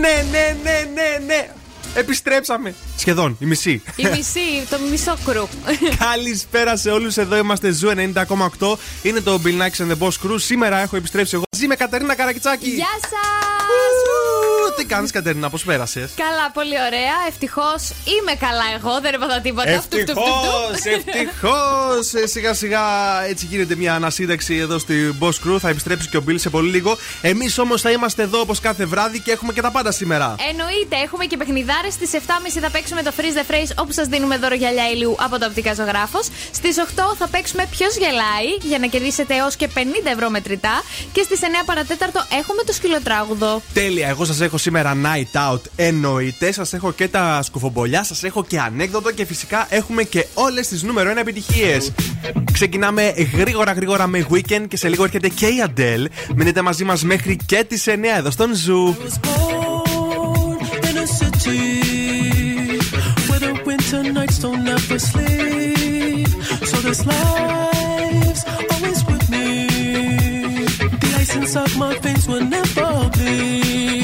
Ναι, ναι, ναι, ναι, ναι. Επιστρέψαμε. Σχεδόν, η μισή. Η μισή, το μισό crew. Καλησπέρα σε όλους. Εδώ είμαστε Zoo 90,8. Είναι το Bill Nakis and the Boss Crew. Σήμερα έχω επιστρέψει εγώ. Μαζί με Κατερίνα Καρακιτσάκη. Γεια σας! Τι κάνεις, Κατερίνα, πώς πέρασες; Καλά, πολύ ωραία. Ευτυχώς είμαι καλά εγώ, δεν έπαθα τίποτα. Ευτυχώς, ευτυχώς. Ε, σιγά σιγά έτσι γίνεται μια ανασύνταξη εδώ στη Boss Crew. Θα επιστρέψει και ο Bill σε πολύ λίγο. Εμείς όμως θα είμαστε εδώ όπως κάθε βράδυ και έχουμε και τα πάντα σήμερα. Εννοείται, έχουμε και παιχνιδάρες. Στις 7.30 θα παίξουμε το Freeze the Phrase όπου σας δίνουμε δώρο γυαλιά ηλίου από το οπτικά ζωγράφος. Στις 8 θα παίξουμε ποιος γελάει για να κερδίσετε έως και 50 ευρώ μετρητά. Και στις 9 παρατέταρτο έχουμε το σκυλοτράγουδο. Τέλεια, εγώ σας έχω σήμερα night out. Εννοείται, σας έχω και τα σκουφομπολιά, σας έχω και ανέκδοτο και φυσικά έχουμε και όλες τις νούμερο 1 επιτυχίες. Ξεκινάμε γρήγορα γρήγορα με weekend και σε λίγο έρχεται και η Adele. Μείνετε μαζί μας μέχρι και τις 9 εδώ στον Zoo. of my face will never bleed.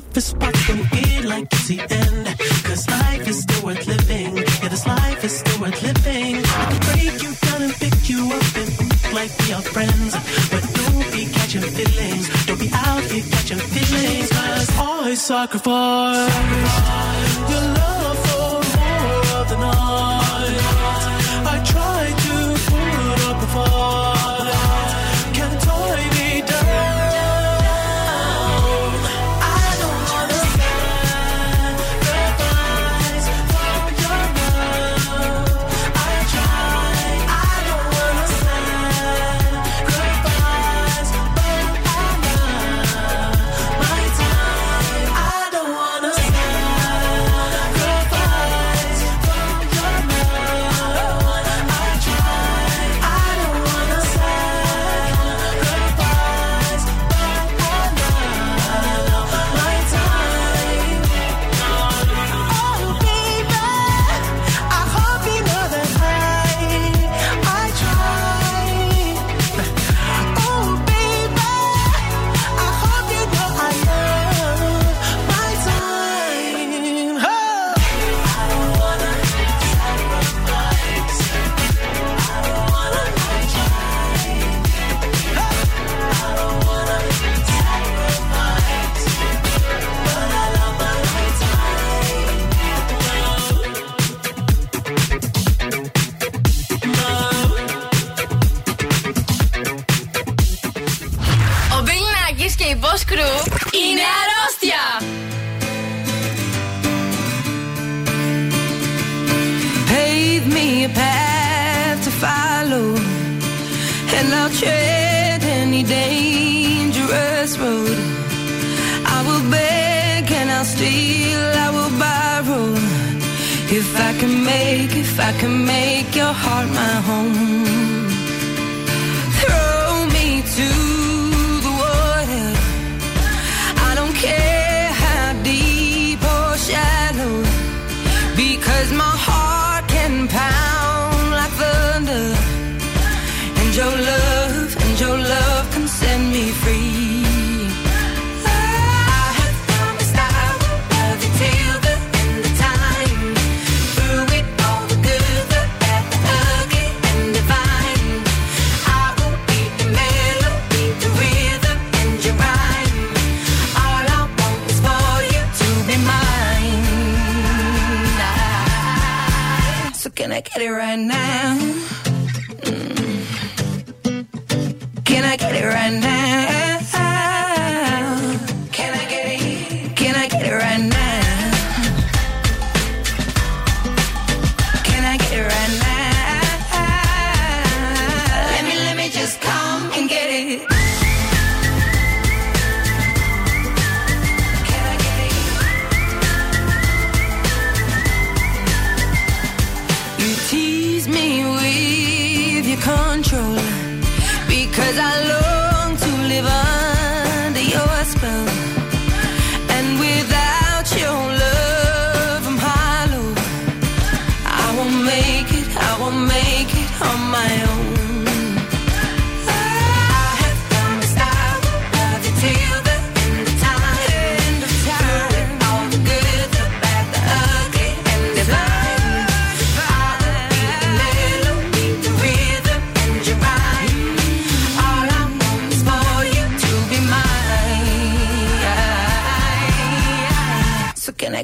toughest parts don't feel like it's the end. Cause life is still worth living. Yeah, this life is still worth living. I can break you down and pick you up and like we are friends. But don't be catching feelings. Don't be out here catching feelings. Cause I sacrifice your love for more of the night.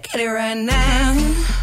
Get it right now?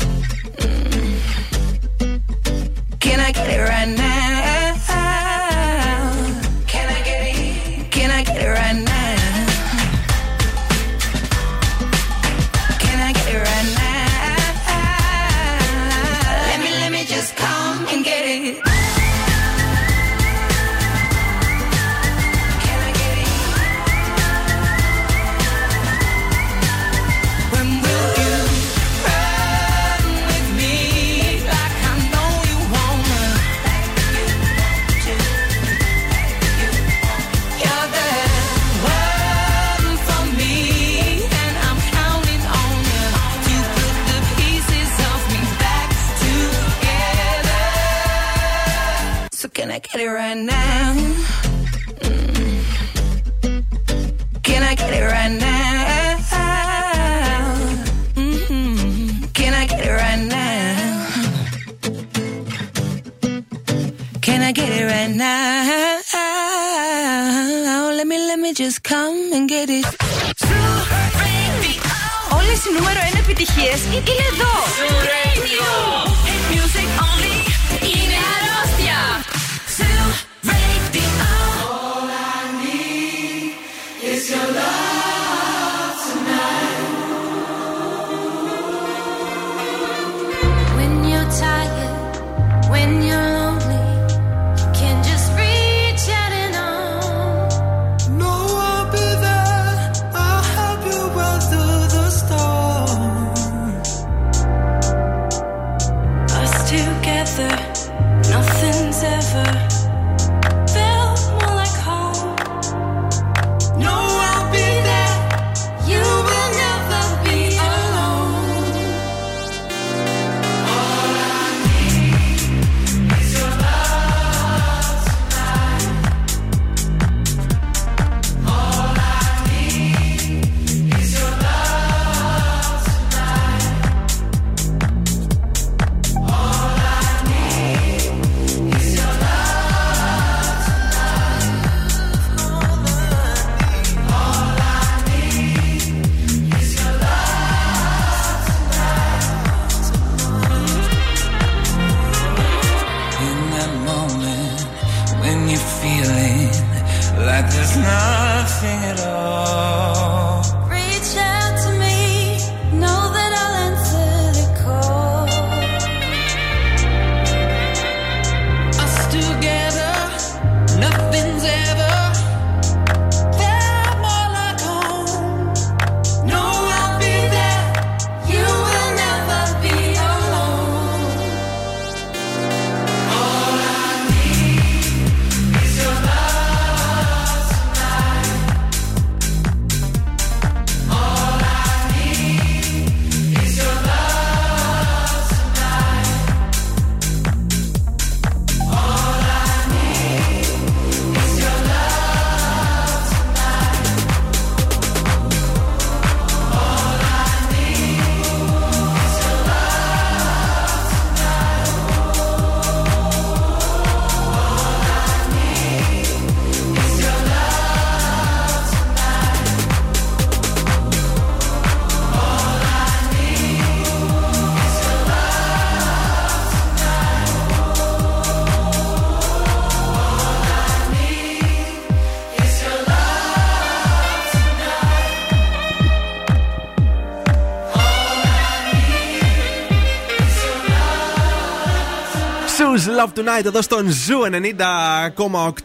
Love Tonight εδώ στον Zoo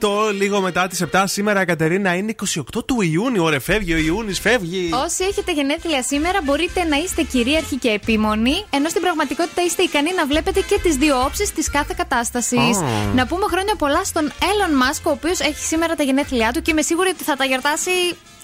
90,8 λίγο μετά τις 7 σήμερα η Κατερίνα είναι 28 του Ιούνιου ωραία φεύγει ο Ιούνις φεύγει Όσοι έχετε γενέθλια σήμερα μπορείτε να είστε κυρίαρχοι και επίμονοι, ενώ στην πραγματικότητα είστε ικανοί να βλέπετε και τις δύο όψεις της κάθε κατάστασης. Oh. Να πούμε χρόνια πολλά στον Elon Musk, ο οποίος έχει σήμερα τα γενέθλιά του και είμαι σίγουρη ότι θα τα γιορτάσει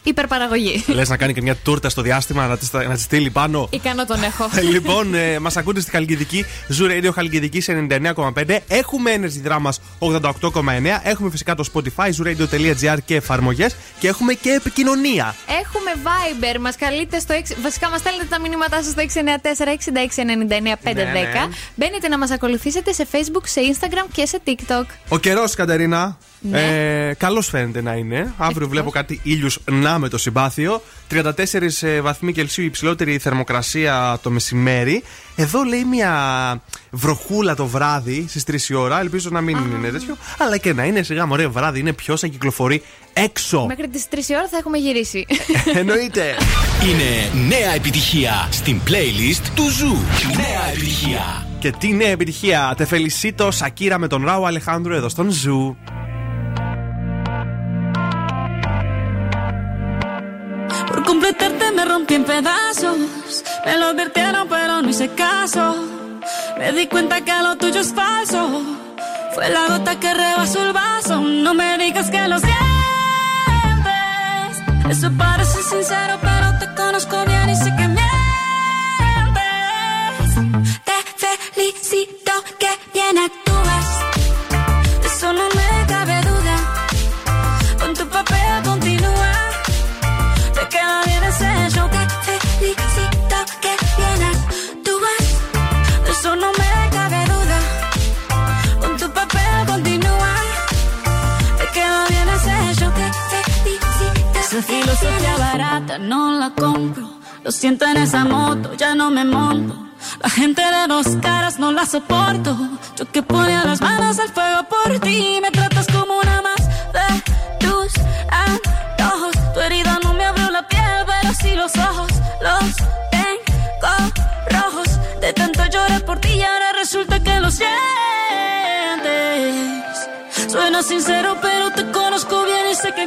υπερπαραγωγή. Λες να κάνει και μια τούρτα στο διάστημα να τη να τη στείλει πάνω Ικανό τον έχω. λοιπόν, ε, μας ακούτε στη Χαλκιδική, Zoo Radio Χαλκιδική σε 99,5. Έχουμε Energy Drama 88,9. Έχουμε φυσικά το Spotify, zooradio.gr και εφαρμογές. Και έχουμε και επικοινωνία. Έχουμε Viber, μας καλείτε στο 6. Βασικά, μας στέλνετε τα μηνύματά σας στο 694-6699-510. Ναι, ναι. Μπαίνετε να μας ακολουθήσετε σε Facebook, σε Instagram και σε TikTok. Ο καιρός, Κατερίνα. Ναι. Ε, Καλώς φαίνεται να είναι. Αύριο βλέπω κάτι ήλιους να με το συμπάθειο. 34 ε, βαθμοί Κελσίου υψηλότερη θερμοκρασία το μεσημέρι. Εδώ λέει μια βροχούλα το βράδυ στις 3 η ώρα. Ελπίζω να μην είναι τέτοιο. Αλλά και να είναι σιγά μωρέ βράδυ. Είναι ποιος θα κυκλοφορεί έξω. Μέχρι τις 3 η ώρα θα έχουμε γυρίσει. Εννοείται. Είναι νέα επιτυχία στην playlist του Zoo. Νέα επιτυχία. Και τι νέα επιτυχία. Te Felicito Shakira με τον Rauw Alejandro εδώ στον Zoo. Por completarte me rompí en pedazos. Me lo advirtieron, pero no hice caso. Me di cuenta que lo tuyo es falso. Fue la gota que rebasó el vaso. No me digas que lo sientes. Eso parece sincero, pero te conozco filosofía barata no la compro Lo siento en esa moto, ya no me monto la gente de dos caras no la soporto. Yo que ponía las manos al fuego por ti. Me tratas como una más de tus antojos. Tu herida no me abrió la piel, pero sí los ojos. Los tengo rojos. De tanto lloré por ti y ahora resulta que lo sientes. Suena sincero, pero te conozco bien y sé que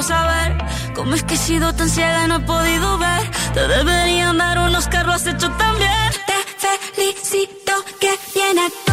Quiero saber. ¿Cómo es que he sido tan ciega y no he podido ver? Te deberían dar unos carros, lo has hecho también. Te felicito que bien actúas.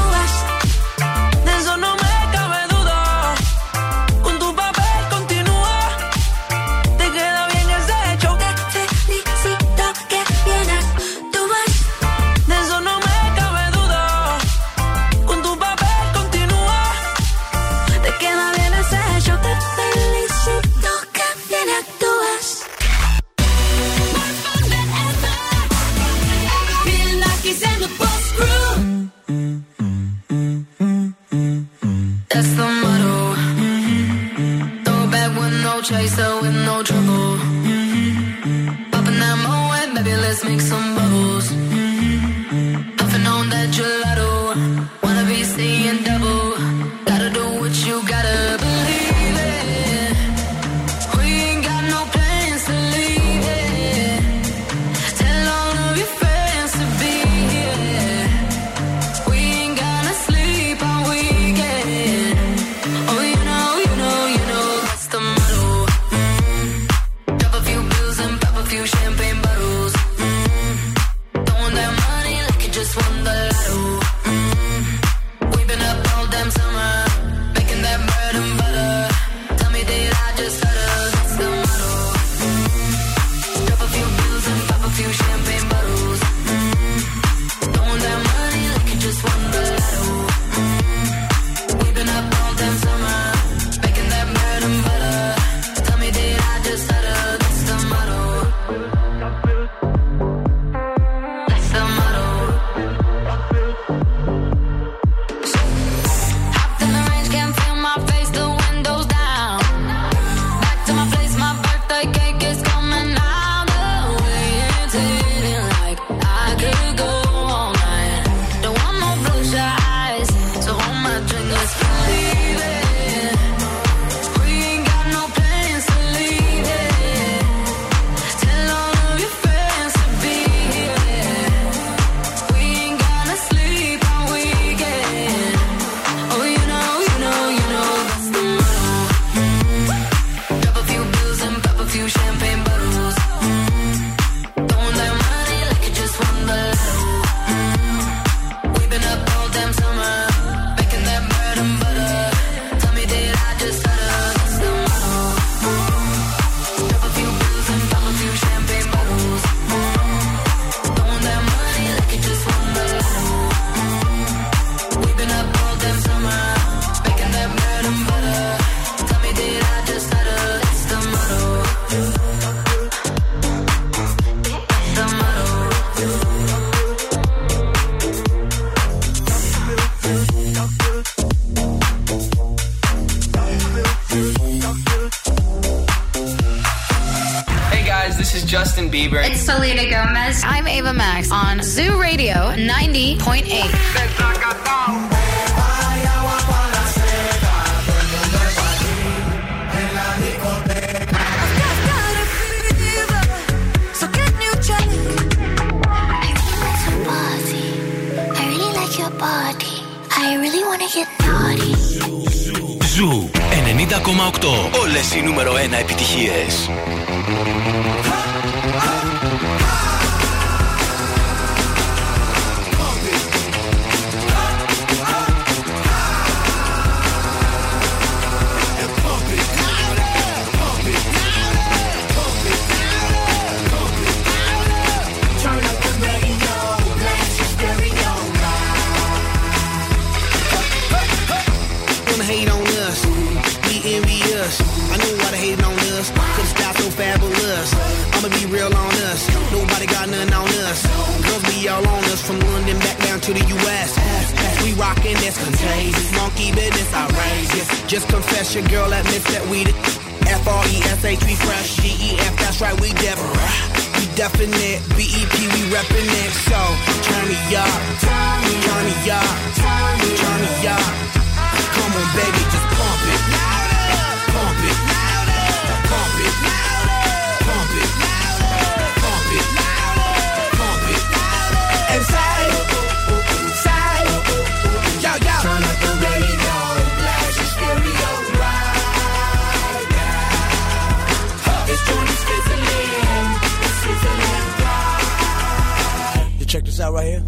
Right here.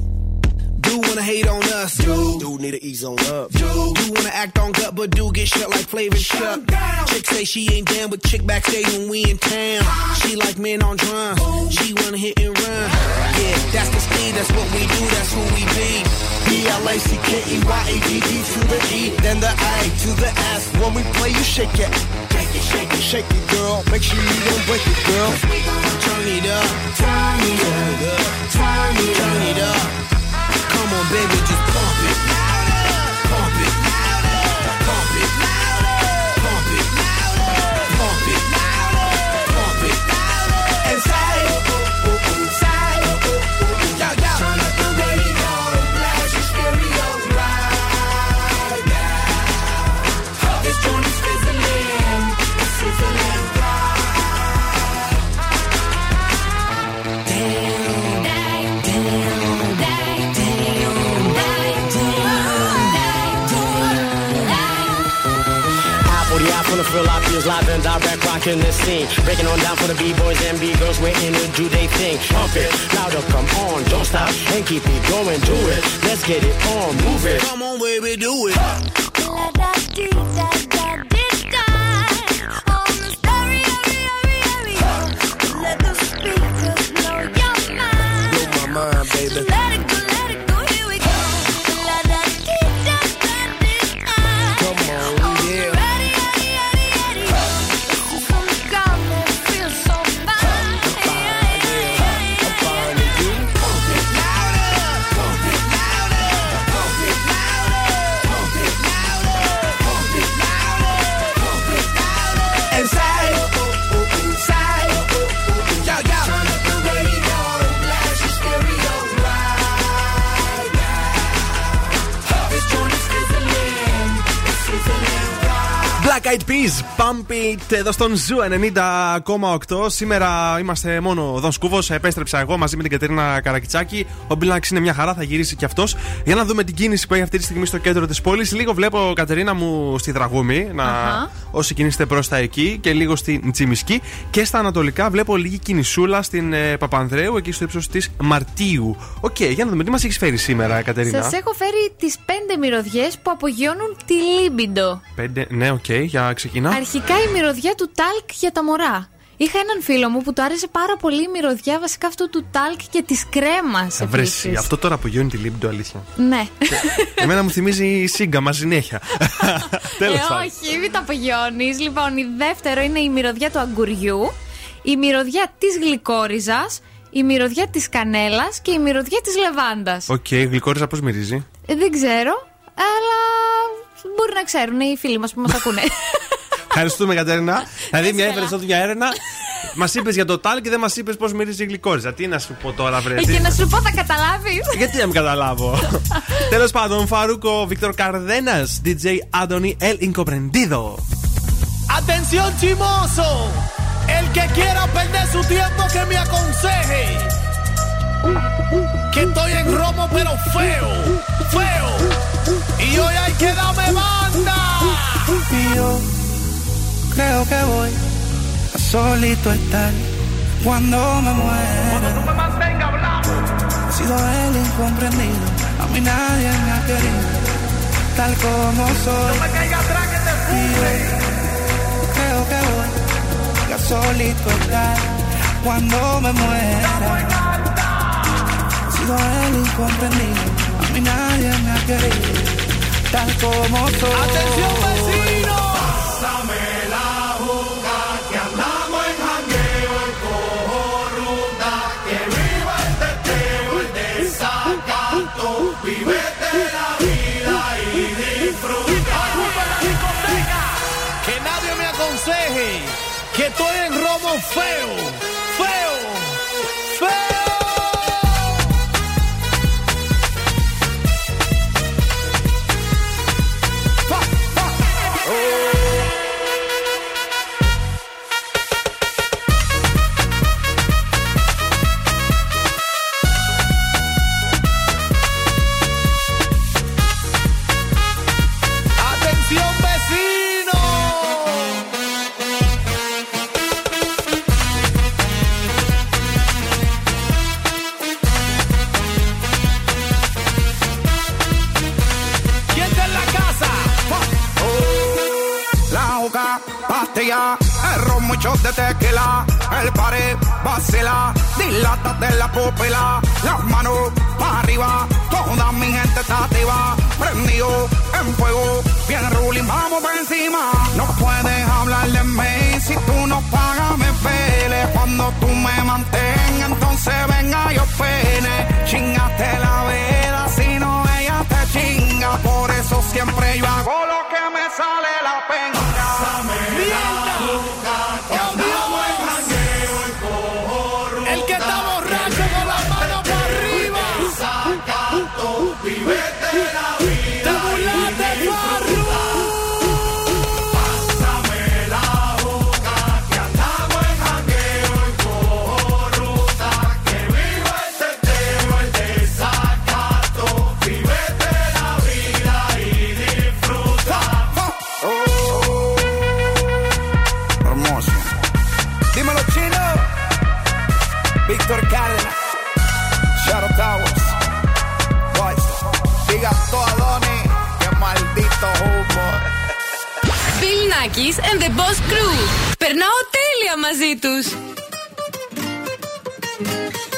Do wanna hate on us, do. Do need to ease on up, do. Do wanna act on gut, but do get shut like flavor shut. Chick say she ain't down, but chick backstage when we in town. She like men on drums, she wanna hit and run. Yeah, that's the speed, that's what we do, that's who we be. B-L-A-C-K-E-Y-A-D-D to the E, then the A to the S. When we play, you shake it. Shake it, shake it, shake it, girl. Make sure you don't break it, girl. Turn it up, turn it up, turn it, turn it up. Come on, baby, just pump it. The apple, the Philippines, live and direct, rocking the scene. Breaking on down for the B-boys and B-girls, we're in to do they thing. Pump it, louder, come on, don't stop, and keep it going, do it. Let's get it on, move it. Come on, baby, do it. Let us speak to the big sky. Let them speak to blow my mind, baby. Black Eyed Peas, Pump It εδώ στον Zoo 90,8. Σήμερα είμαστε μόνο ο Δον Σκούφος. Επέστρεψα εγώ μαζί με την Κατερίνα Καρακιτσάκη. Ο Bill Nakis είναι μια χαρά, θα γυρίσει κι αυτός. Για να δούμε την κίνηση που έχει αυτή τη στιγμή στο κέντρο της πόλης. Λίγο βλέπω, Κατερίνα μου, στη Δραγούμη. Να... Αχα. Όσοι κινείστε προς τα εκεί και λίγο στην Τσιμισκή. Και στα Ανατολικά βλέπω λίγη κινησούλα στην ε, Παπανδρέου, εκεί στο ύψος της Μαρτίου. Οκ, για να δούμε τι μας έχεις φέρει σήμερα, Κατερίνα; Σας έχω φέρει τις πέντε μυρωδιές που απογειώνουν τη λίμπιντο. Πέντε, ναι, οκ, για ξεκίνα; Αρχικά η μυρωδιά του ταλκ για τα μωρά. Είχα έναν φίλο μου που του άρεσε πάρα πολύ η μυρωδιά βασικά αυτού του ταλκ και της κρέμας. Βρε συ, αυτό τώρα απογειώνει τη λίμπιντο, αλήθεια. Ναι. Εμένα μου θυμίζει σύγκαμα συνέχεια. Τέλος ε, πάντων. όχι, μην τα απογειώνεις. Λοιπόν, η δεύτερο είναι η μυρωδιά του αγκουριού, η μυρωδιά της γλυκόριζας, η μυρωδιά της κανέλας και η μυρωδιά της λεβάντας. Οκ, γλυκόριζα πώς μυρίζει; Ε, δεν ξέρω, αλλά μπορεί να ξέρουν οι φίλοι μας που μας ακούνε. Ευχαριστούμε, Κατέρινα. Δηλαδή, μια έφερε τότε μια έρευνα. Μας είπες για το ταλκ και δεν μας είπες πώς μυρίζει η γλυκόριζα. Τι να σου πω τώρα, βρε. Ε, Και να σου πω, θα καταλάβεις. Γιατί να μην καταλάβω; Τέλος πάντων, Farruko Víctor Cardenas, DJ Adoni El Incomprendido. Atención chismoso, el que quiera perder su tiempo que me aconseje. Que estoy en romo pero feo, feo. Y hoy hay que darme banda. Y yo creo que voy a solito estar cuando me muera. He sido el incomprendido, a mí nadie me ha querido, tal como soy. Y yo creo que voy a solito estar cuando me muera. Sido el incomprendido, a mí nadie me ha querido, tal como soy. Atención vecino. Pásame la juca que andamos en jangueo, el cojo ruta, que viva el teteo, el desacato, vivete la vida y disfruta. Que nadie me aconseje que estoy en romo feo, feo, muchos de tequila, el pared, vacila, dilata de la pupila, las manos para arriba, toda mi gente está activa, prendido en fuego, bien ruling, vamos por encima. No puedes hablar de mí si tú no pagas me pele, cuando tú me mantengas, entonces venga yo pene, chingaste la vela, si no ella te chinga, por eso siempre yo hago lo que me sale la pena. Víctor Cárdenas. Shadow Towers. Boys. Diga todo a Donny. Qué maldito humo. Bill Nackis and the Boss Crew. Περνάω τέλεια μαζί τους.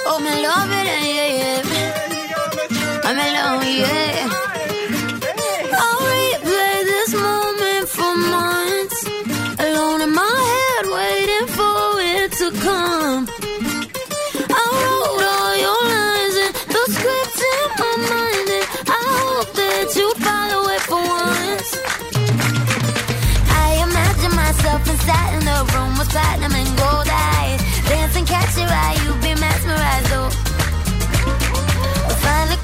Oh, me love it, yeah, yeah. I'm alone, yeah.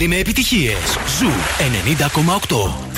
καλοκαίρι με επιτυχίες. Ζου 90,8.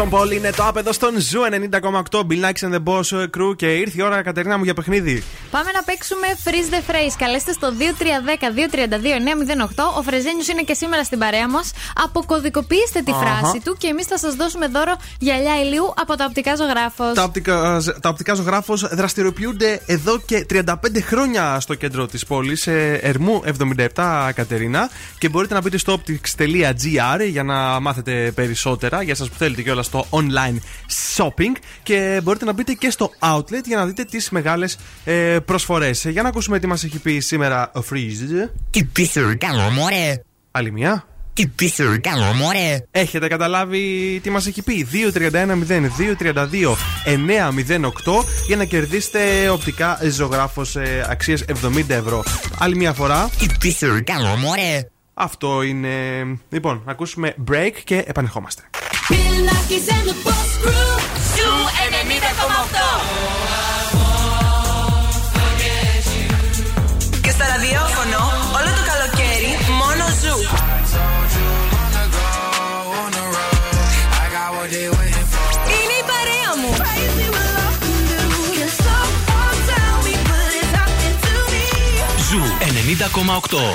Jackson Paul είναι το άπεδο στον Zoo 90,8 Bill Nakis and the Boss Crew και ήρθε η ώρα Κατερίνα μου για παιχνίδι. Πάμε να παίξουμε Freeze the Phrase. Καλέστε στο 2310-232-908. Ο Φρεζένιος είναι και σήμερα στην παρέα μας. Αποκωδικοποιήστε τη φράση του και εμείς θα σας δώσουμε δώρο γυαλιά ηλίου από τα οπτικά ζωγράφος. Τα οπτικά, τα οπτικά ζωγράφος δραστηριοποιούνται εδώ και 35 χρόνια στο κέντρο της πόλης, σε Ερμού 77 Κατερίνα. Και μπορείτε να μπείτε στο optics.gr για να μάθετε περισσότερα. Για εσά που θέλετε κιόλας στο online shopping. Και μπορείτε να μπείτε και στο outlet για να δείτε τις μεγάλες ε, προσφορές. Για να ακούσουμε τι μας έχει πει σήμερα ο Freeze. Τι πίσω, καλό, μωρέ! Άλλη μια. Τι πίσω κάνω, μωρέ! Έχετε καταλάβει τι μας έχει πει; 2-31-0-2-32-9-08 για να κερδίσετε οπτικά ζωγράφος ε, αξία 70 ευρώ. Άλλη μια φορά. Τι πίσω κάνω, μωρέ! Αυτό είναι. Λοιπόν, ακούσουμε break και επανεχόμαστε.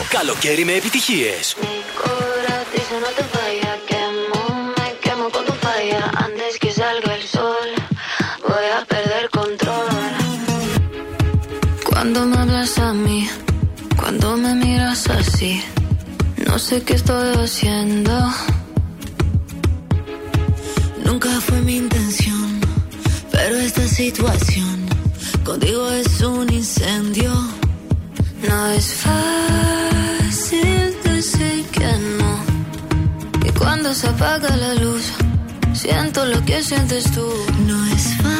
Καλοκαίρι με επιτυχίες. Cuando me hablas a mí, cuando me miras así, no sé qué estoy haciendo. Nunca fue mi intención, pero esta situación contigo es es fácil decir que no. Y cuando se apaga la luz, siento lo que sientes tú. No es fácil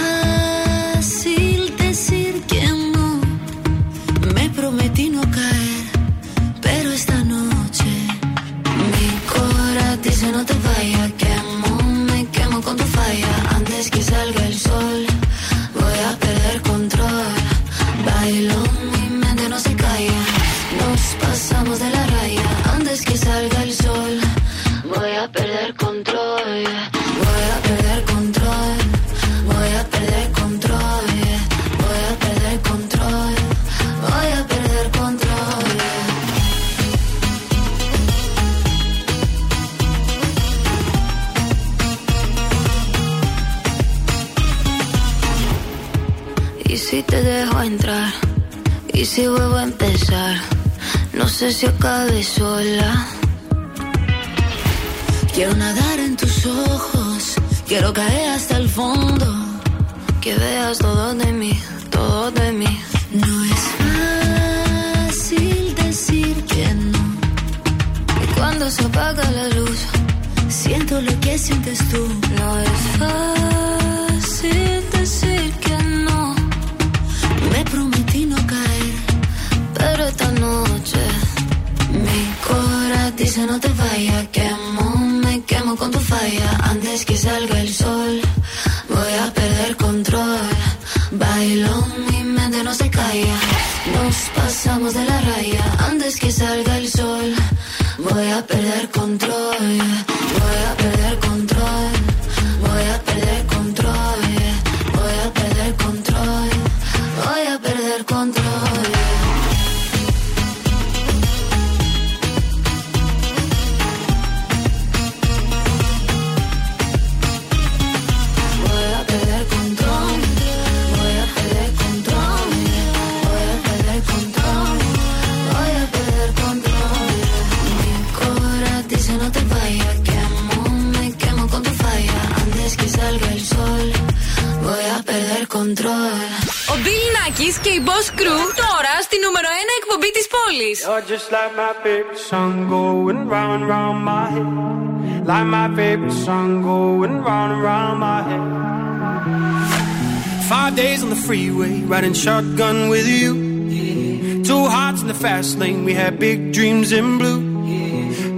no te vayas. Quemo, me quemo con tu falla. Antes que salga el sol, voy a perder control. Ο Bill Nackis και η Boss Crew τώρα στη νούμερο 1 εκπομπή της πόλης. You're just like my favorite song going round and round my head. Like my favorite song going round and round my head. Five days on the freeway, riding shotgun with you. Two hearts in the fast lane, we had big dreams in blue.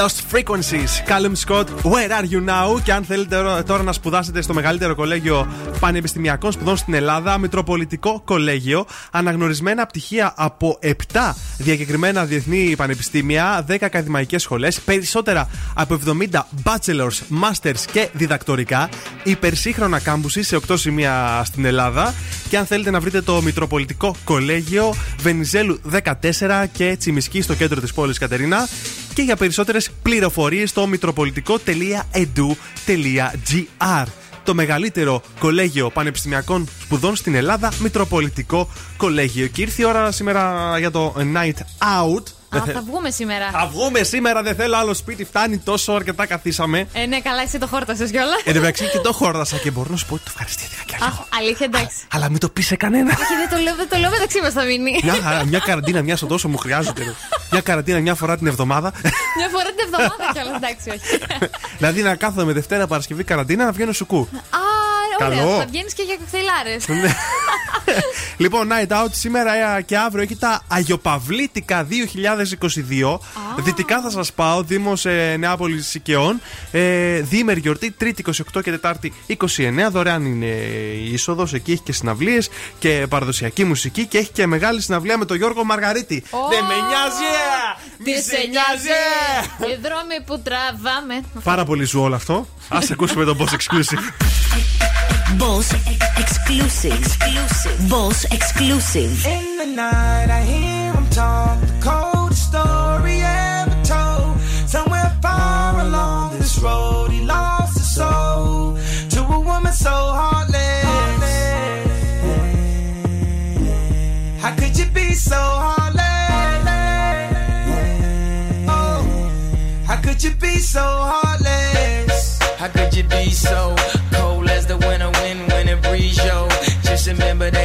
Lost Frequencies, Callum Scott, Where Are You Now? Και αν θέλετε τώρα να σπουδάσετε στο μεγαλύτερο κολέγιο πανεπιστημιακών σπουδών στην Ελλάδα, Μητροπολιτικό Κολέγιο, αναγνωρισμένα πτυχία από 7 διακεκριμένα διεθνή πανεπιστήμια, 10 ακαδημαϊκές σχολές, περισσότερα από 70 bachelors, masters και διδακτορικά, υπερσύγχρονα κάμπουση σε 8 σημεία στην Ελλάδα. Και αν θέλετε να βρείτε το Μητροπολιτικό Κολέγιο, Βενιζέλου 14 και Τσιμισκή στο κέντρο της πόλης Κατερίνα. Και για περισσότερες πληροφορίες στο μητροπολιτικό.edu.gr. Το μεγαλύτερο κολέγιο πανεπιστημιακών σπουδών στην Ελλάδα, Μητροπολιτικό Κολέγιο. Και ήρθε η ώρα σήμερα για το Night Out. Α, θα βγούμε σήμερα. Θα βγούμε σήμερα, δεν θέλω άλλο σπίτι. Φτάνει τόσο αρκετά καθίσαμε. Ε, ναι, καλά, εσύ το χόρτασες κιόλας. Εν τω μεταξύ και το χόρτασα και μπορώ να σου πω ότι το ευχαριστήθηκα κι Αχ, αλήθεια, εντάξει. Αλλά μην το πεις σε κανένα. Όχι, δεν το λέω, δεν το λέω μεταξύ μας θα μείνει. Μια, χαρά, μια καραντίνα, μιας στο τόσο μου χρειάζεται. Ρε. μια καραντίνα μια φορά την εβδομάδα. Μια φορά την εβδομάδα κιόλα, εντάξει, όχι. δηλαδή να κάθομαι Δευτέρα Παρασκευή καραντίνα να βγαίνω σουκού. Α, ωραία, Καλό. θα βγαίνεις και για κοκτέιλάρες. Ναι. λοιπόν, Night Out σήμερα και αύριο έχει τα Αγιοπαυλίτικα 2022. Δυτικά θα σας πάω, Δήμος ε, Νεάπολης Οικαιών. Ε, διήμερη γιορτή, Τρίτη 28 και Τετάρτη 29. Δωρεάν είναι η είσοδος. Εκεί έχει και συναυλίες και παραδοσιακή μουσική και έχει και μεγάλη συναυλία με τον Γιώργο Μαργαρίτη. Δεν με νοιάζει! ε! Μη σε νοιάζει! ε! Οι δρόμοι που τραβάμε. Πάρα πολύ σου όλο αυτό. Α ακούσουμε τον Boss Exclusive. Boss exclusive. exclusive. Boss exclusive. In the night, I hear him talk. The coldest story ever told. Somewhere far along this road, he lost his soul to a woman so heartless. How could you be so heartless? Oh, how could you be so heartless? How could you be so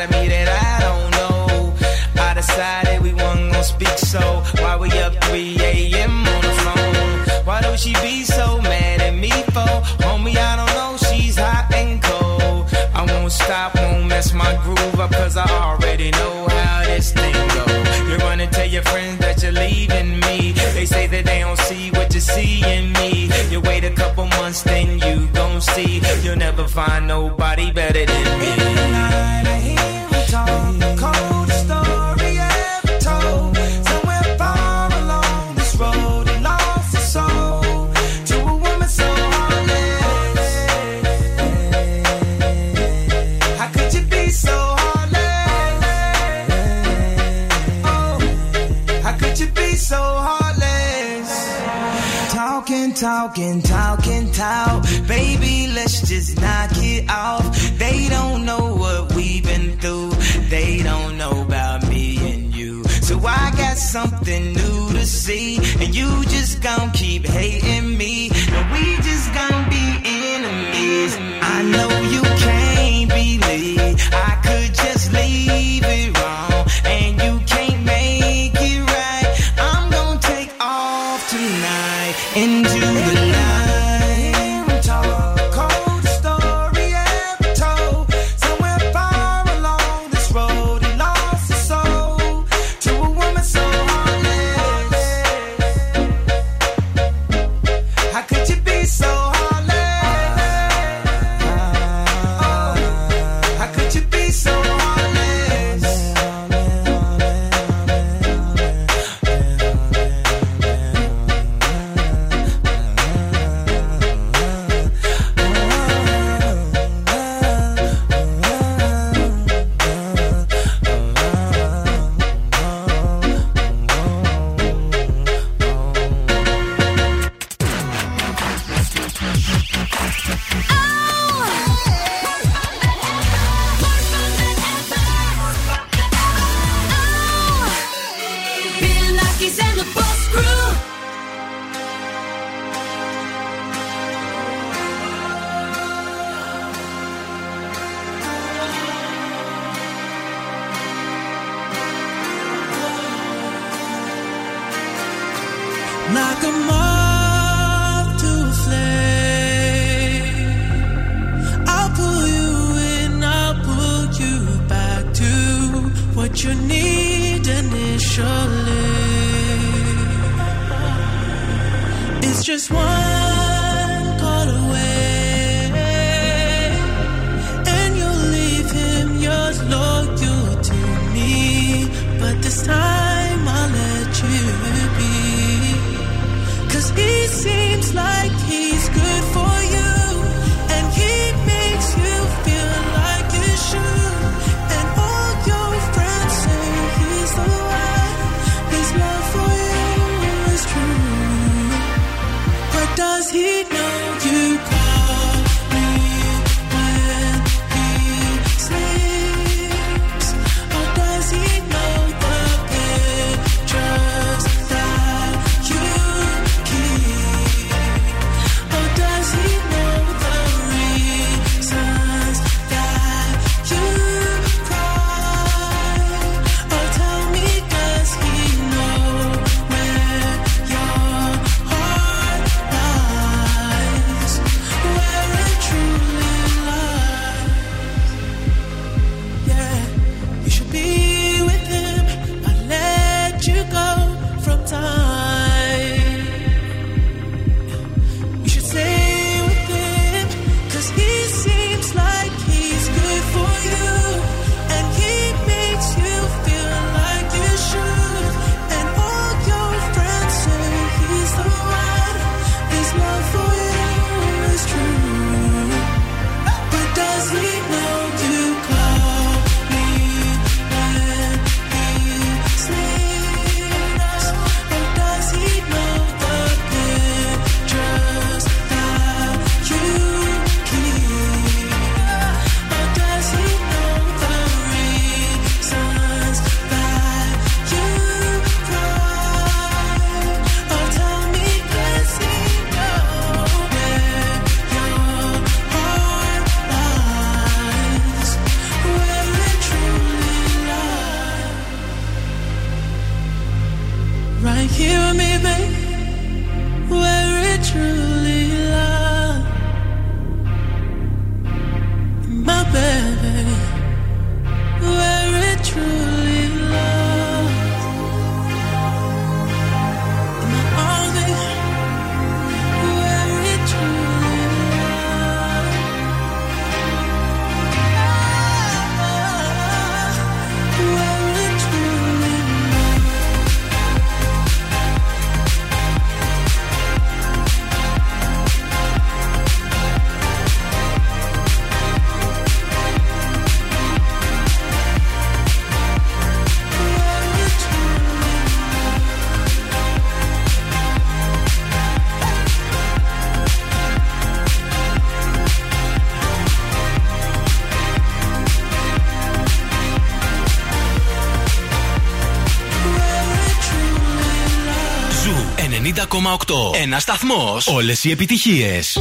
Side of me that I don't know. I decided we weren't gonna speak, so why we up 3 a.m. on the phone? Why do she be so mad at me for? Homie, I don't know, she's hot and cold. I won't stop, won't mess my groove up, cause I already know how this thing go. You run and tell your friends that you're leaving me. They say that they don't see what you see in me. You wait a couple months, then you gon' see. You'll never find nobody better than me. Talking, talking, talking, talk. Baby, let's just knock it off. They don't see. And you just gon' keep hating Ένα σταθμός. Όλες οι επιτυχίες.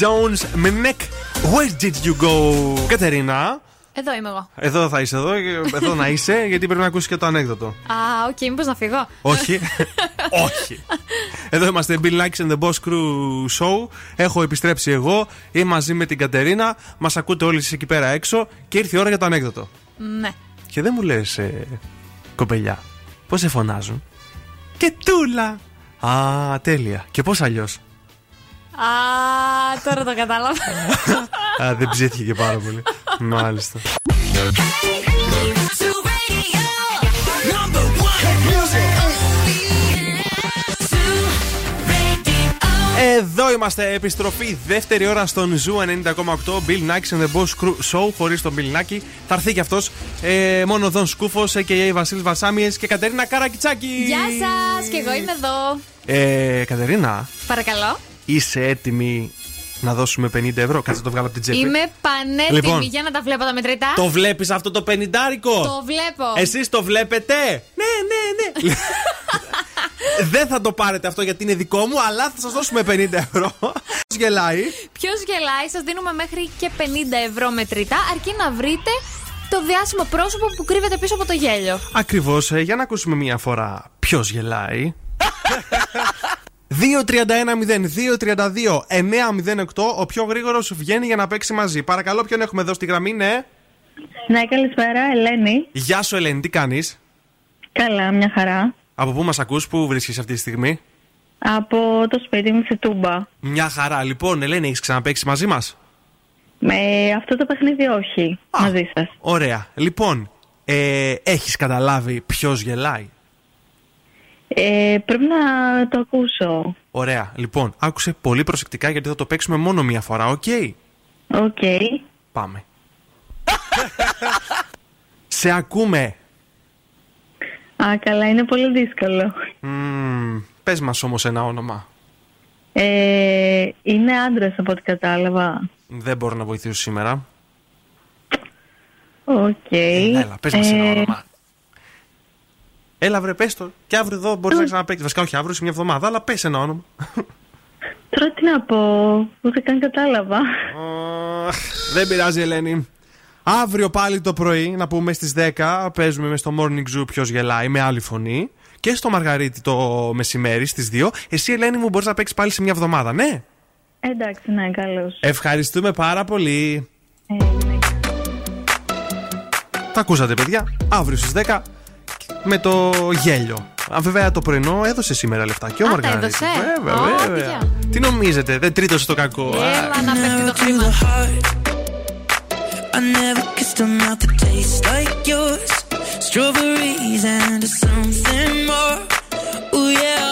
Jones με Where Did You Go Κατερίνα; Εδώ είμαι εγώ. Εδώ θα είσαι, εδώ, εδώ να είσαι, γιατί πρέπει να ακούσεις και το ανέκδοτο. Α, OK, okay, μήπως να φύγω; Όχι. Όχι. Εδώ είμαστε Bill Nakis and the Boss Crew Show. Έχω επιστρέψει εγώ, είμαι μαζί με την Κατερίνα. Μας ακούτε όλοι εσείς εκεί πέρα έξω και ήρθε η ώρα για το ανέκδοτο. Ναι. Και δεν μου λες, ε, κοπελιά, πώς σε φωνάζουν; Καιτούλα! Α, τέλεια. Και πώς αλλιώς; Α, τώρα το κατάλαβα. Α, δεν ψήθηκε και πάρα πολύ. Μάλιστα. Εδώ είμαστε, επιστροφή δεύτερη ώρα στον Zoo 90,8 Bill Nakis and the Boss Crew Show χωρίς τον Bill Nakis. Θα έρθει και αυτός. Ε, μόνο Δον Σκούφος ε, και η Βασίλη και Κατερίνα Καρακιτσάκη. Γεια σας, και εγώ είμαι εδώ. Ε, Κατερίνα. Παρακαλώ. Είσαι έτοιμη να δώσουμε 50 ευρώ; Κάτσε το βγάλω από την τσέπη. Είμαι πανέτοιμη λοιπόν, για να τα βλέπω τα μετρητά. Το βλέπεις αυτό το πενιντάρικο; Το βλέπω. Εσείς το βλέπετε; Ναι, ναι, ναι. Δεν θα το πάρετε αυτό γιατί είναι δικό μου, αλλά θα σας δώσουμε 50 ευρώ. Ποιος γελάει; Ποιος γελάει, σας δίνουμε μέχρι και 50 ευρώ μετρητά, αρκεί να βρείτε το διάσημο πρόσωπο που κρύβεται πίσω από το γέλιο. Ακριβώς, ε, για να ακούσουμε μία φορά ποιος γελάει. 2-31-02-32-908 Ο πιο γρήγορος βγαίνει για να παίξει μαζί. Παρακαλώ, ποιον έχουμε εδώ στη γραμμή, ναι. Ναι, καλησπέρα, Ελένη. Γεια σου, Ελένη, τι κάνεις; Καλά, μια χαρά. Από πού μας ακούς, πού βρίσκεσαι αυτή τη στιγμή; Από το σπίτι μου στη Τούμπα. Μια χαρά. Λοιπόν, Ελένη, έχεις ξαναπέξει μαζί μας; Με αυτό το παιχνίδι όχι, μαζί σας. Ωραία. Λοιπόν, ε, έχεις καταλάβει ποιος γελάει; Ε, πρέπει να το ακούσω. Ωραία. Λοιπόν, άκουσε πολύ προσεκτικά γιατί θα το παίξουμε μόνο μία φορά, OK; OK. Πάμε. Σε ακούμε. Α, καλά, είναι πολύ δύσκολο. Μμμ, πες μας όμως ένα όνομα. Ε, είναι άντρας από ό,τι κατάλαβα. Δεν μπορώ να βοηθήσω σήμερα. Οκ. Έλα, πες μας ένα Ε, όνομα. Έλα βρε, πες το. Και αύριο εδώ μπορείς να ξαναπαίξεις. Βασικά όχι αύριο, σε μια εβδομάδα, αλλά πες ένα όνομα. Τώρα τι να πω, ούτε καν κατάλαβα. Δεν πειράζει, Ελένη. Αύριο πάλι το πρωί, να πούμε στις 10, παίζουμε μες στο Morning Zoo ποιος γελάει με άλλη φωνή. Και στο Μαργαρίτη το μεσημέρι στις 2. Εσύ, Ελένη, μου μπορείς να παίξεις πάλι σε μια εβδομάδα, ναι; Εντάξει, ναι, καλώς. Ευχαριστούμε πάρα πολύ. Ε, ναι. Τα ακούσατε, παιδιά. Αύριο στις 10 με το γέλιο. Α, βέβαια το πρωινό έδωσε σήμερα λεφτά και ο Α, τα Μαργαρίτης. έδωσε; Βέβαια, Ω, βέβαια. παιδιά. Τι νομίζετε, δεν τρίτωσε το κακό. Α, Έλα να πέφτει το χρήμα. I never kissed a mouth that tastes like yours. Strawberries and something more. Ooh, yeah,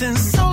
sentence so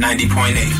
90.8.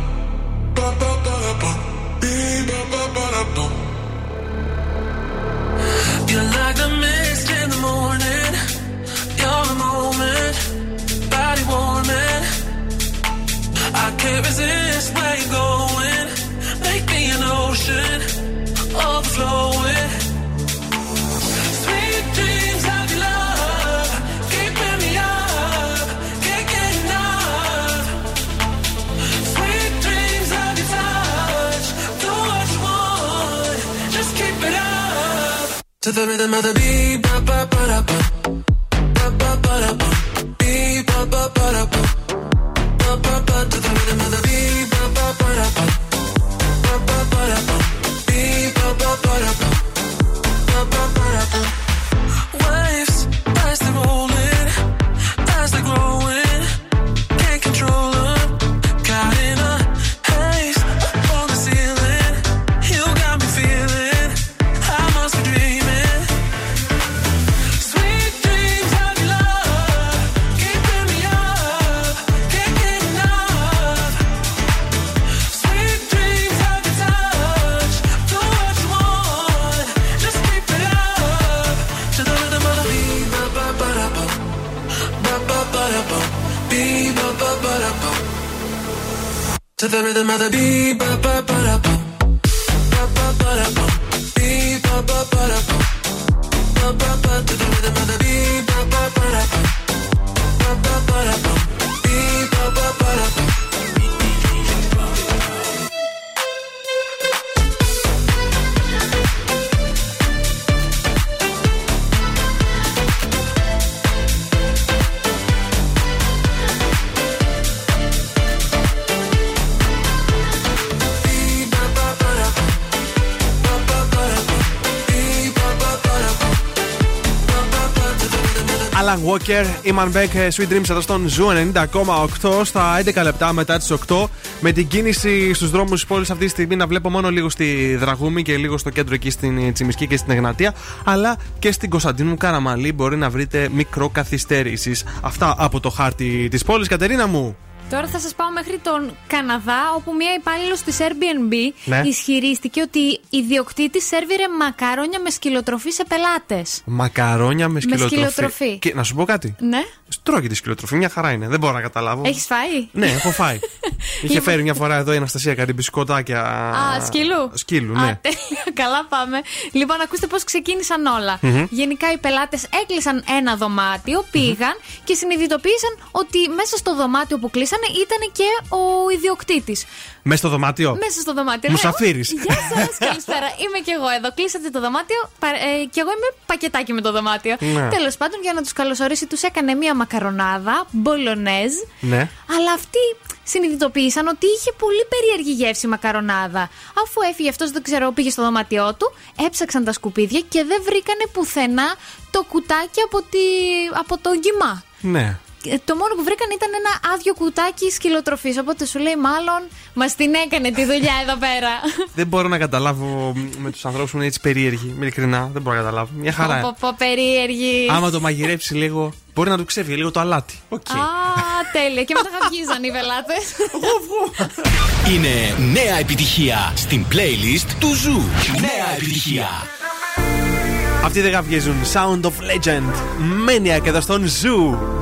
to the rhythm of the beat, ba ba ba da ba, ba ba ba da ba, beat ba ba ba da ba, ba ba ba to the rhythm of the beat, ba ba ba ba, ba ba ba ba, ba ba ba ba, ba ba ba. mother be but Walker, Imanbek, ε, Sweet Dreams εδώ στον Zoo 90,8 στα 11 λεπτά μετά τις 8. Με την κίνηση στους δρόμους τη πόλης αυτή τη στιγμή να βλέπω μόνο λίγο στη Δραγούμη και λίγο στο κέντρο εκεί στην Τσιμισκή και στην Εγνατία. Αλλά και στην Κωνσταντίνου Καραμανλή μπορεί να βρείτε μικροκαθυστερήσεις. Αυτά από το χάρτη της πόλης, Κατερίνα μου. Τώρα θα σας πάω μέχρι τον Καναδά, όπου μία υπάλληλος της Airbnb Ναι. ισχυρίστηκε ότι η ιδιοκτήτης σερβίρε μακαρόνια με σκυλοτροφή σε πελάτες. Μακαρόνια με σκυλοτροφή. σκυλοτροφή. Και να σου πω κάτι. Ναι. Τρώγει τη σκυλοτροφή, μια χαρά είναι. Δεν μπορώ να καταλάβω. Έχεις φάει; Ναι, έχω φάει. Είχε Λοιπόν. φέρει μια φορά εδώ η Αναστασία κάτι μπισκοτάκια. Α, σκύλου; Σκύλου, ναι. Α, τέλεια. Καλά πάμε. Λοιπόν, ακούστε πώς ξεκίνησαν όλα. Μμμ. Γενικά οι πελάτες έκλεισαν ένα δωμάτιο, πήγαν και συνειδητοποίησαν ότι μέσα στο δωμάτιο που κλείσανε ήταν και ο ιδιοκτήτης. Μέσα στο δωμάτιο. Μέσα στο δωμάτιο. Μουσαφίρης. Λέει, «Ω, Γεια σας, καλησπέρα. Είμαι κι εγώ εδώ. Κλείσατε το δωμάτιο πα- ε, κι εγώ είμαι πακετάκι με το δωμάτιο. Ναι. Τέλος πάντων, για να τους καλωσορίσει, τους έκανε μία μακαρονάδα, μπολονέζ. Ναι. Αλλά αυτοί συνειδητοποίησαν ότι είχε πολύ περίεργη γεύση η μακαρονάδα. Αφού έφυγε αυτός, δεν ξέρω, πήγε στο δωμάτιό του, έψαξαν τα σκουπίδια και δεν βρήκανε πουθενά το κουτάκι από, τη, από το γκυμά. Ναι. Ε, Το μόνο που βρήκαν ήταν ένα άδειο κουτάκι σκυλοτροφής. Οπότε σου λέει, μάλλον μας την έκανε τη δουλειά εδώ πέρα. Δεν μπορώ να καταλάβω με τους ανθρώπους που είναι έτσι περίεργοι. Ειλικρινά, δεν μπορώ να καταλάβω. Μια χαρά. Πω, πω, περίεργη. Άμα το μαγειρέψει λίγο, μπορεί να του ξέφυγε λίγο το αλάτι. Οκ. Α, τέλεια. Και μετά γαυγίζαν οι πελάτες. Είναι νέα επιτυχία στην playlist του Zoo. Νέα επιτυχία. Αυτοί δεν γαυγίζουν. Sound of Legend. Maniac εδώ στον Zoo.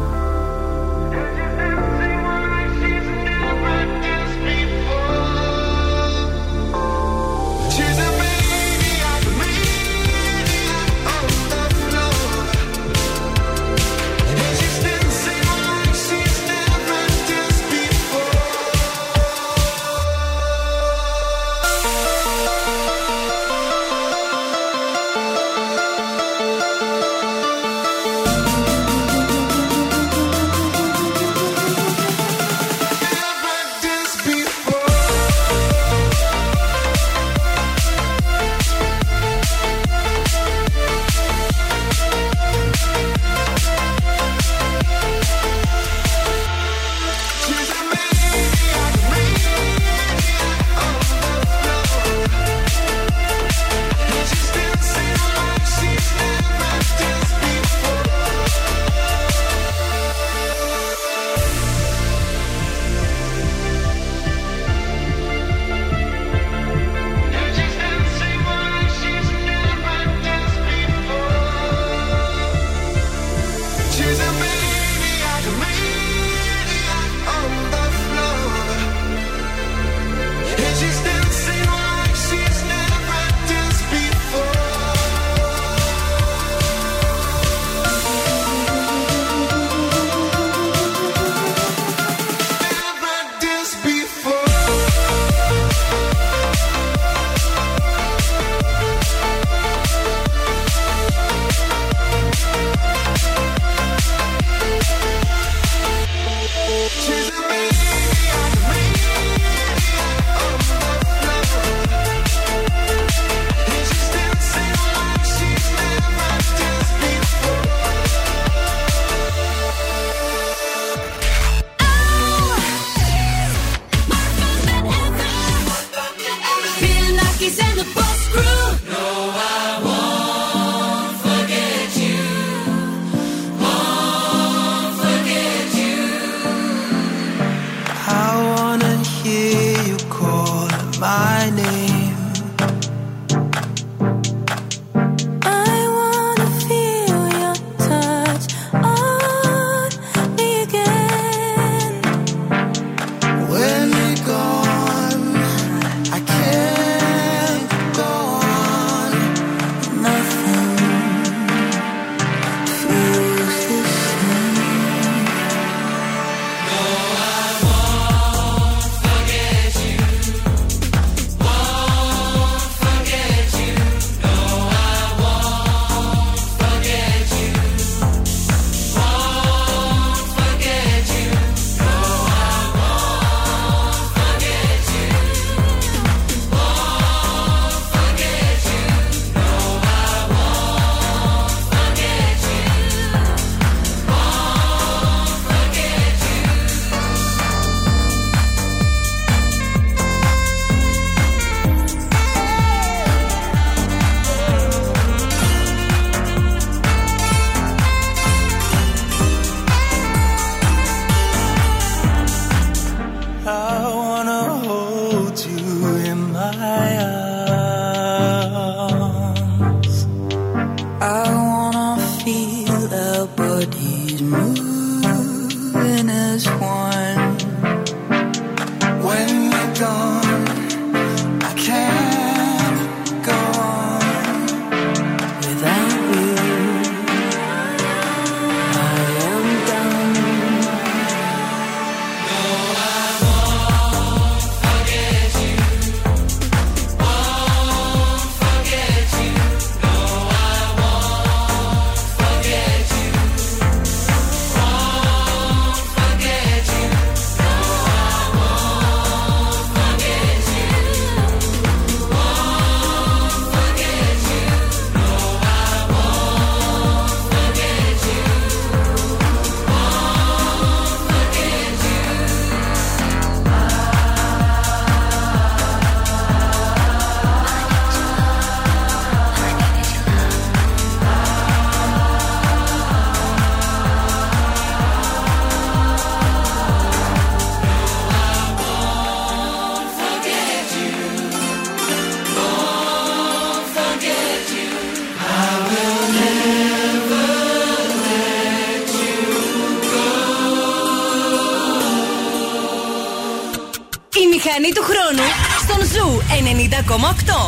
5目と。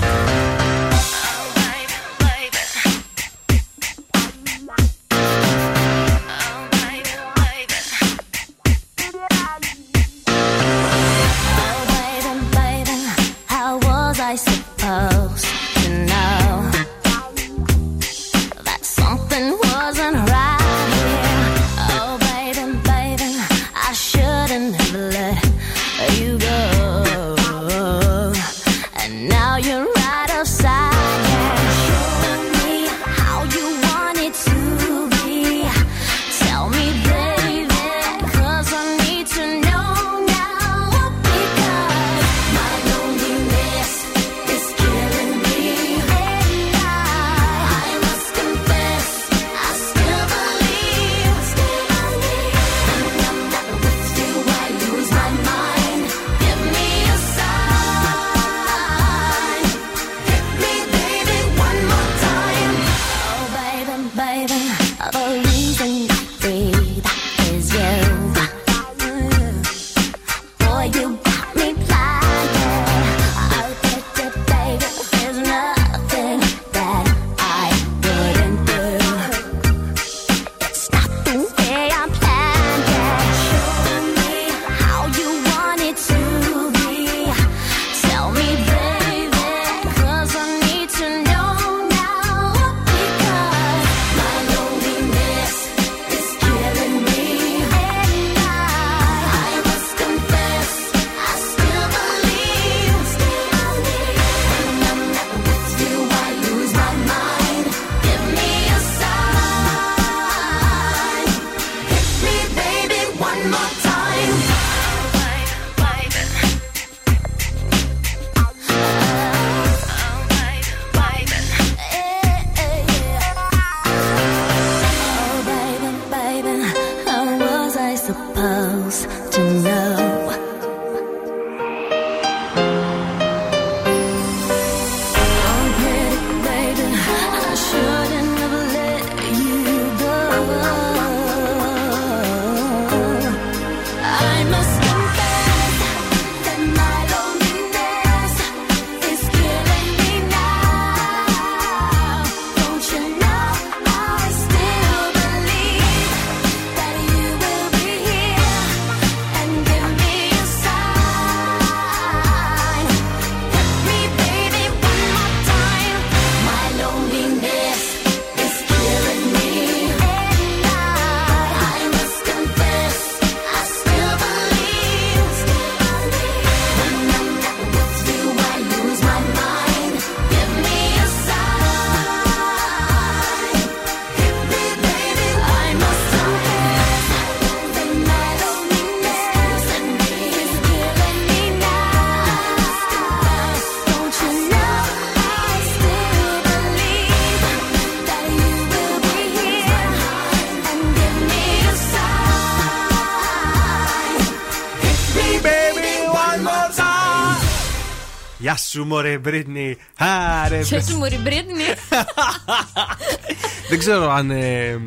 have a reason. Γεια σου, μωρέ, Μπρίτνη. Άρε, Γεια σου, Μωρή Μπρίτνη. Δεν ξέρω αν ε,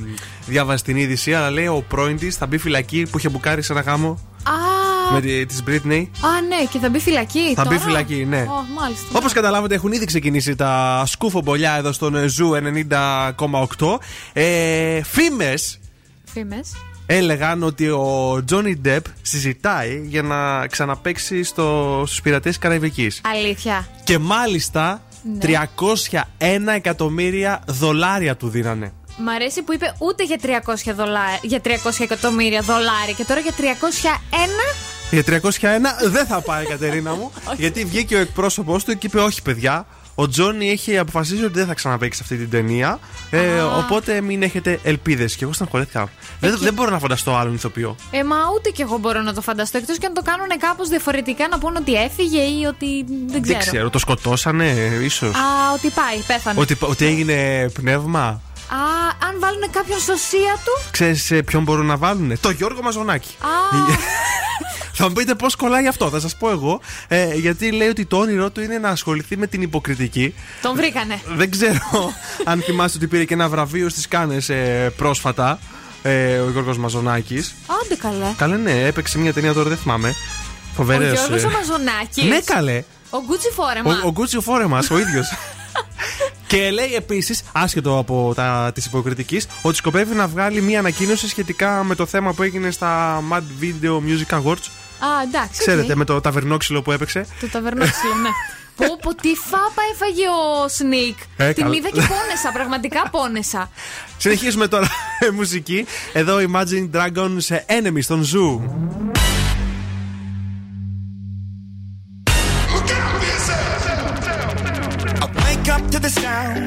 διάβασες την είδηση, αλλά λέει ο πρώην της θα μπει φυλακή που είχε μπουκάρει σε ένα γάμο Α, με τη της Britney. α, ναι, και θα μπει φυλακή. Θα μπει τώρα. φυλακή, ναι. Ω, μάλιστα. Όπως καταλάβατε, έχουν ήδη ξεκινήσει τα σκουφομπόλια εδώ στον ε, Zoo 90,8. Ε, Φήμες Φήμες. έλεγαν ότι ο Τζόνι Ντεπ συζητάει για να ξαναπέξει στο, στους πειρατές Καραϊβικής. Αλήθεια. Και μάλιστα Ναι. 301 εκατομμύρια δολάρια του δίνανε. Μ' αρέσει που είπε ούτε για 300, δολάρια, για 300 εκατομμύρια δολάρια και τώρα για 301. Για 301 δεν θα πάει, Κατερίνα μου. γιατί βγήκε ο εκπρόσωπό του και είπε: Όχι, παιδιά. Ο Τζόνι έχει αποφασίσει ότι δεν θα ξαναπέξει αυτή την ταινία. Ε, οπότε μην έχετε ελπίδες. Και εγώ στεναχωρέθηκα. Δεν, δεν μπορώ να φανταστώ άλλον ηθοποιό. Ε, μα ούτε κι εγώ μπορώ να το φανταστώ. Εκτός και αν το κάνουν κάπως διαφορετικά να πούνε ότι έφυγε ή ότι. Δεν ξέρω. Δεν ξέρω, το σκοτώσανε, ίσως. Α, ότι πάει, πέθανε. Ότι, ότι έγινε πνεύμα. Α, αν βάλουν κάποιον στο σία του; Ξέρεις ποιον μπορούν να βάλουν. Το Γιώργο Μαζονάκη. Α, Θα μου πείτε πώς κολλάει αυτό, θα σας πω εγώ. Ε, γιατί λέει ότι το όνειρό του είναι να ασχοληθεί με την υποκριτική. τον βρήκανε. Δεν ξέρω αν θυμάστε ότι πήρε και ένα βραβείο στις Κάνες πρόσφατα. Ε, ο Γιώργος Μαζονάκης Άντε καλέ. Καλέ, ναι, έπαιξε μια ταινία τώρα, δεν θυμάμαι. Φοβερό. Ο Γιώργος ο Μαζονάκης. Ναι, καλέ. Ο Γκούτσι Φόρεμα. Ο, ο Γκούτσι ο φόρεμας, ο ίδιος. Και λέει επίσης, άσχετο από τα της υποκριτικής, ότι σκοπεύει να βγάλει μία ανακοίνωση σχετικά με το θέμα που έγινε στα Mad Video Music Awards. Α, εντάξει. Ξέρετε, οκ. με το ταβερνόξυλο που έπαιξε. Το ταβερνόξυλο, ναι. Πω, πω, τι φάπα έφαγε ο Σνικ. Ε, Την καλά. είδα και πόνεσα, πραγματικά πόνεσα. Συνεχίζουμε τώρα με μουσική. Εδώ Imagine Dragons σε Enemy στον Zoo.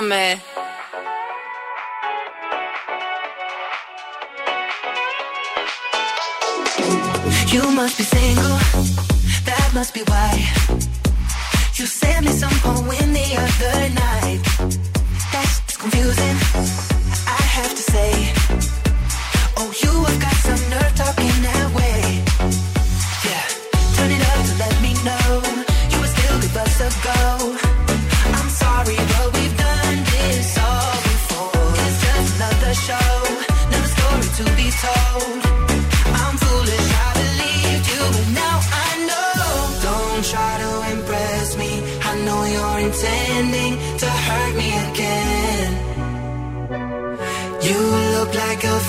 Γίναμε. You must be single, that must be why. You sent me some poem the other night. That's confusing, I have to say. Oh, you have got some nerve talking that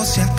negocia.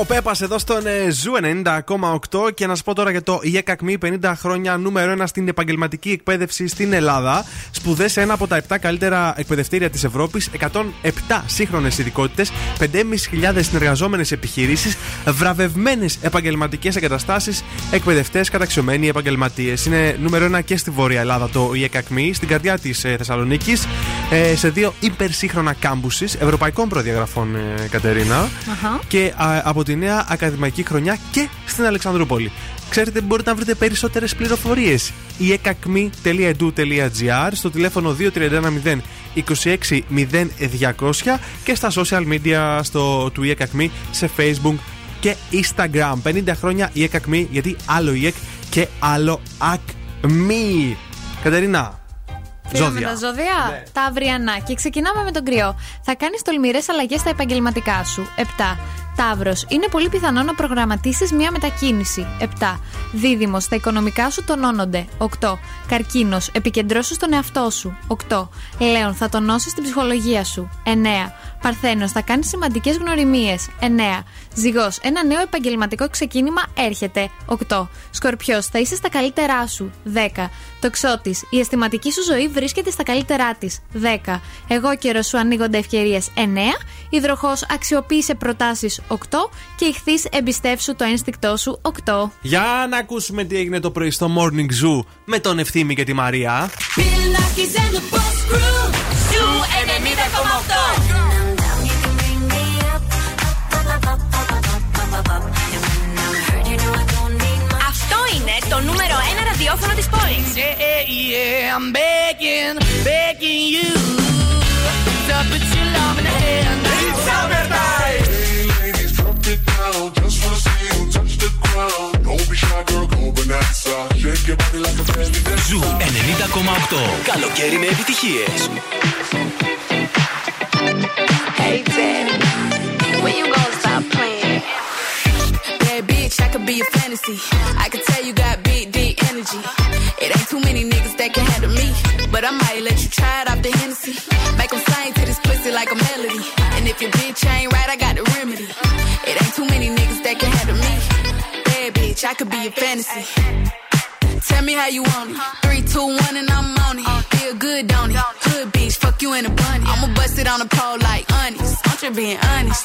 Farruko Pepas εδώ στον ε, Zoo 90,8 και να σας πω τώρα για το ΙΕΚ ΑΚΜΗ 50 χρόνια νούμερο 1 στην επαγγελματική εκπαίδευση στην Ελλάδα. Σπουδές σε ένα από τα 7 καλύτερα εκπαιδευτήρια της Ευρώπης, 107 σύγχρονες ειδικότητες, 5.500 συνεργαζόμενες επιχειρήσεις, βραβευμένες επαγγελματικές εγκαταστάσεις, εκπαιδευτές, καταξιωμένοι επαγγελματίες. Είναι νούμερο 1 και στη Βόρεια Ελλάδα το ΙΕΚ ΑΚΜΗ, στην καρδιά της Θεσσαλονίκης, ε, σε δύο υπερσύγχρονα campuses ευρωπαϊκών προδιαγραφών, ε, Κατερίνα. Αχα. Και α, από τη νέα ακαδημαϊκή χρονιά και στην Αλεξανδρούπολη. Ξέρετε, μπορείτε να βρείτε περισσότερες πληροφορίες. η ekakmi.edu.gr στο τηλέφωνο 2310 26 0200 και στα social media στο, του EKAKMI σε Facebook και Instagram. 50 χρόνια η EKAKMI γιατί άλλο EK και άλλο AKMI. Κατερίνα, Φύγαμε ζώδια. τα ζώδια. Τα αυριανά. Και ξεκινάμε με τον κρυό. Θα κάνεις τολμηρές αλλαγές στα επαγγελματικά σου. 7. Ταύρος. Είναι πολύ πιθανό να προγραμματίσεις μια μετακίνηση. 7. Δίδυμος. Τα οικονομικά σου τονώνονται. 8. Καρκίνος. Επικεντρώσου στον εαυτό σου. 8. Λέων. Θα τονώσεις την ψυχολογία σου. 9. Παρθένος. Θα κάνει σημαντικές γνωριμίες. 9. Ζυγός. Ένα νέο επαγγελματικό ξεκίνημα έρχεται. 8. Σκορπιός. Θα είσαι στα καλύτερά σου. 10. Τοξότης. Η αισθηματική σου ζωή βρίσκεται στα καλύτερά της. 10. Εγώ καιρό σου ανοίγονται ευκαιρίες. 9. Υδροχός. Αξιοποίησε προτάσεις. 8. Και ηχθεί εμπιστεύσου το ένστικτό σου. 8. Για να ακούσουμε τι έγινε το πρωί στο Morning Zoo με τον Ευθύμη και τη Μαρία. Bill Nackis ραδιόφωνο της πόλης. Yeah, yeah, I'm begging, begging you to put your love in the hand. It's summertime. Ladies, drop it down. Just wanna see you touch the ground. Don't be shy, girl, go bonanza. Shake your body like a belly dancer. Ζου 90,8. Καλοκαίρι με επιτυχίες. Hey, Daddy, when you gonna stop playing? Bad bitch, I could be a fantasy. I could tell You try it off the Hennessy. Make 'em sing to this pussy like a melody. And if your bitch ain't right, I got the remedy. It ain't too many niggas that can handle me. Bad bitch, I could be a fantasy. Tell me how you want it. Three, two, one, and I'm on it. Feel good, don't it? Hood bitch, fuck you in a bunny. I'ma bust it on the pole like honest. I'm just being honest.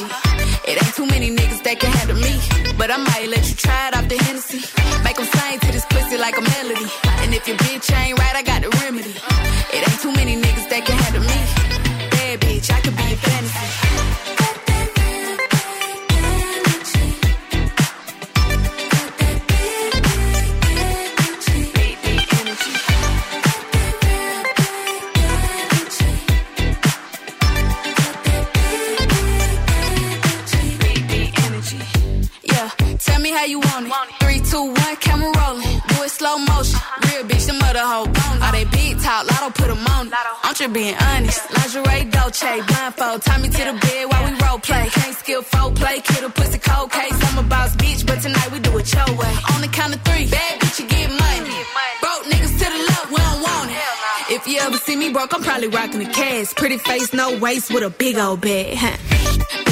energy. It ain't too many niggas that can handle me. But I might let you try it off the Hennessy. Make 'em sing to this pussy like a melody. And if your bitch ain't right, I got the remedy. How you want it. Three, two, one, camera rolling. Do it slow motion. Real bitch, the mother hoe bone. All they big talk, lotto put 'em on it. I'm just being honest. Lingerie, Dolce, blindfold. Tie me to the bed while we role play. Can't skill folk play, kid a pussy cold case. I'm a boss bitch, but tonight we do it your way. On the count of three, bad bitch, you get money. Broke niggas to the left, we don't want it. If you ever see me broke, I'm probably rocking the cash. Pretty face, no waist, with a big old bag.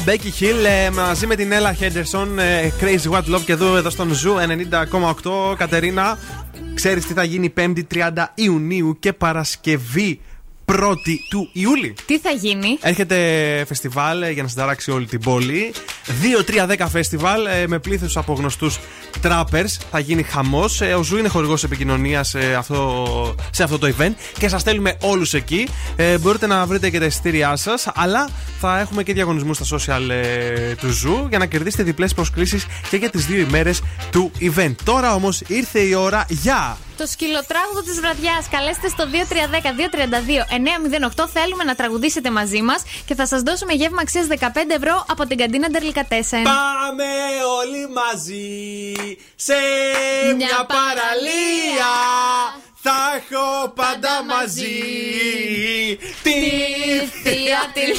breathe. David Guetta, Becky Hill ε, μαζί με την Ella Henderson. ε, Crazy What Love και εδώ, εδώ στον Zoo 90,8. Κατερίνα, ξέρεις τι θα γίνει 5η 30 Ιουνίου και Παρασκευή 1η του Ιούλη; Τι θα γίνει; Έρχεται φεστιβάλ ε, για να συνταράξει όλη την πόλη. 2-3-10 φεστιβάλ ε, με πλήθος από γνωστούς τράπερ. Θα γίνει χαμός. Ο Zoo είναι χορηγός επικοινωνίας σε αυτό, σε αυτό το event και σας στέλνουμε όλους εκεί. Ε, μπορείτε να βρείτε και τα εισιτήριά σας, αλλά θα έχουμε και διαγωνισμούς στα social ε, του Zoo για να κερδίσετε διπλές προσκλήσεις και για τις δύο ημέρες του event. Τώρα όμως ήρθε η ώρα για. Το σκυλοτράγουδο της βραδιάς. Καλέστε στο 2310-232-908. Θέλουμε να τραγουδήσετε μαζί μας και θα σας δώσουμε γεύμα αξίας 15 ευρώ από την καντίνα Ντερλικατέσεν. Πάμε όλοι μαζί σε μια παραλία. Θα έχω πάντα μαζί τη θεία τη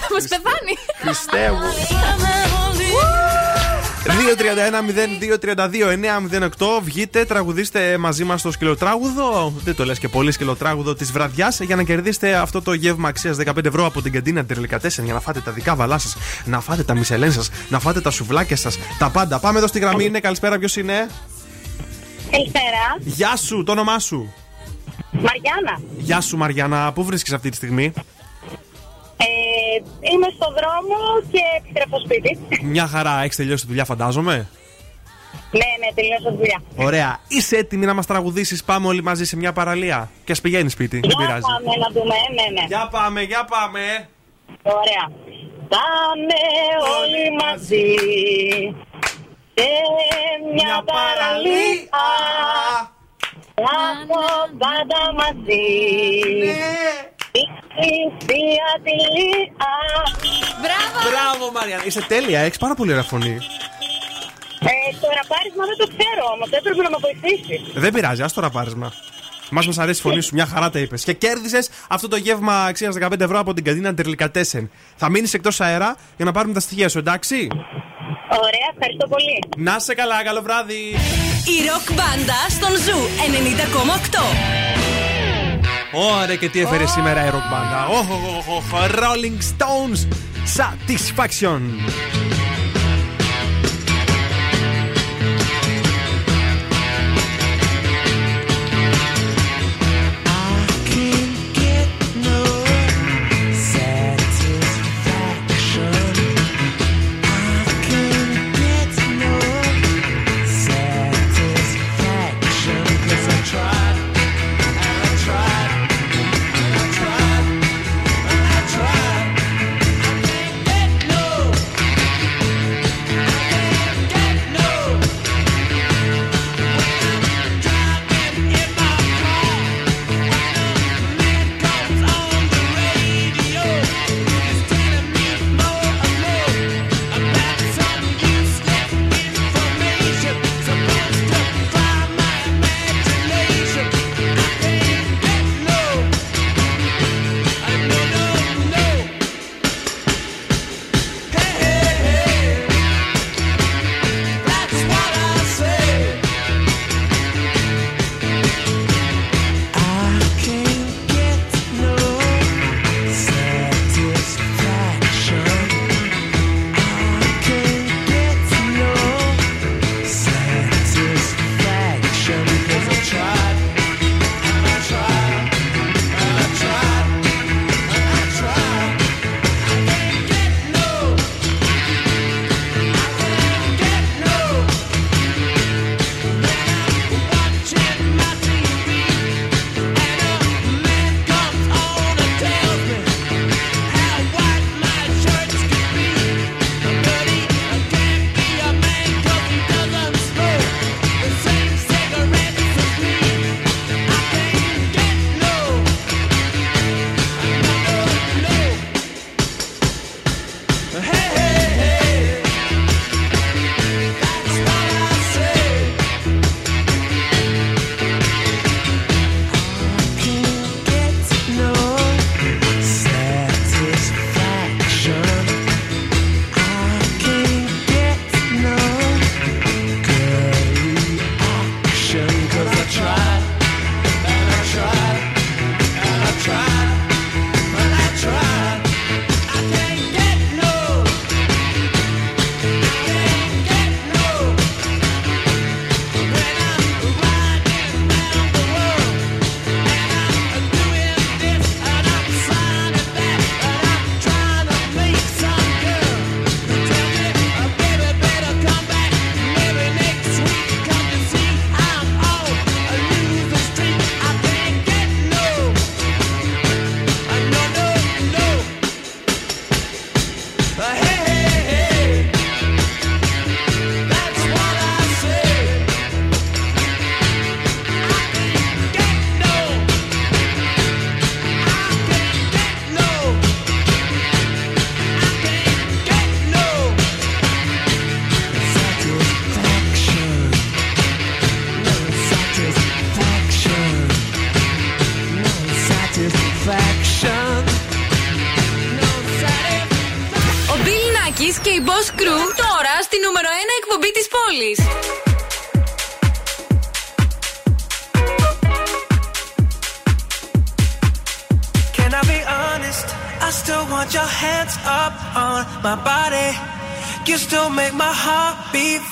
Θα μα πεθάνει. Πιστεύω. 2-31-02-32-908 Βγείτε, τραγουδίστε μαζί μας το σκυλοτράγουδο. Δεν το λες και πολύ σκυλοτράγουδο της βραδιάς για να κερδίσετε αυτό το γεύμα αξίας 15 ευρώ από την καντίνα Τερλικατέσεν για να φάτε τα δικά βαλά σα, να φάτε τα μισελέν σα, να φάτε τα σουβλάκια σας, τα πάντα. Πάμε εδώ στη γραμμή. Είναι καλησπέρα, ποιος είναι; Καλησπέρα. Γεια σου, το όνομά σου; Μαριάννα. Γεια σου, Μαριάννα. Πού βρίσκεις αυτή τη στιγμή; Ε, είμαι στο δρόμο και επιστρέφω σπίτι. Μια χαρά, έχεις τελειώσει τη δουλειά, φαντάζομαι; ναι, ναι, τελείωσα τη δουλειά. Ωραία. Είσαι έτοιμη να μας τραγουδήσεις. Πάμε όλοι μαζί σε μια παραλία; Και ας πηγαίνει σπίτι. Δεν Για πειράζει. πάμε να δούμε, ναι, ναι. Για πάμε, για πάμε. Ωραία. Πάμε όλοι μαζί σε μια παραλία. Λάθο πάντα μαζί. Η θεία τη λία. Μπράβο! Μπράβο, Μαριάννα. Είσαι τέλεια, έχεις πάρα πολύ ωραία φωνή. Ε, το ραπάρισμα δεν το ξέρω όμως, έπρεπε να με βοηθήσει. Δεν πειράζει, ας το ραπάρισμα. Μα μας αρέσει η φωνή σου, μια χαρά τα είπες. Και κέρδισες αυτό το γεύμα αξίας 15 ευρώ από την καντίνα Τερλικατέσεν. Θα μείνεις εκτός αέρα για να πάρουμε τα στοιχεία σου, εντάξει; Ωραία, ευχαριστώ πολύ. Να σε καλά, καλό βράδυ. Η ροκ μπάντα στον Zoo 90,8. Ωραία και τι έφερε oh. σήμερα η ροκ μπάντα. Oh, oh, Rolling Stones Satisfaction.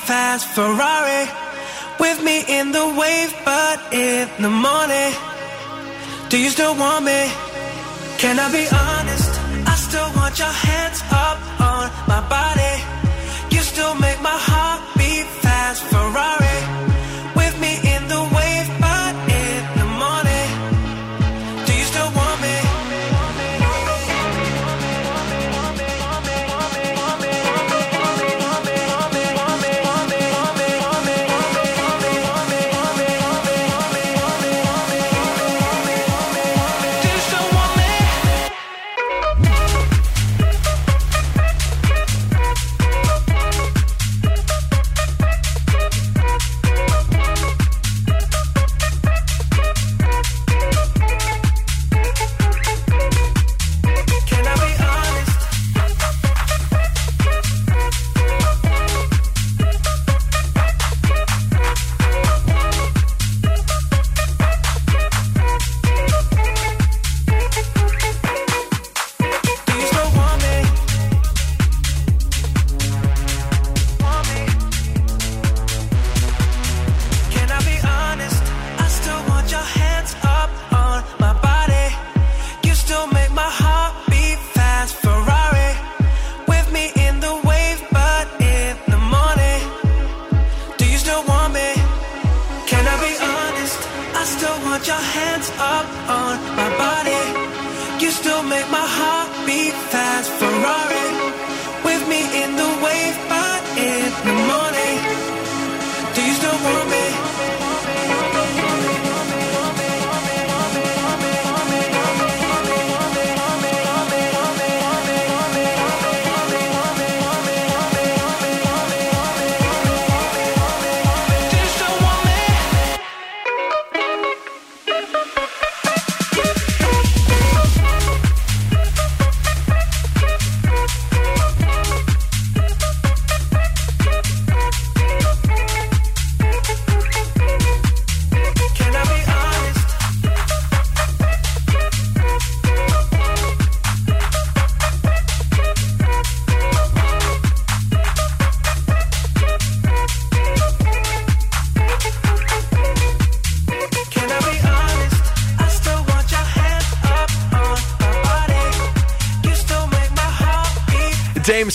fast Ferrari with me in the wave, but in the morning, do you still want me? Can I be honest? I still want your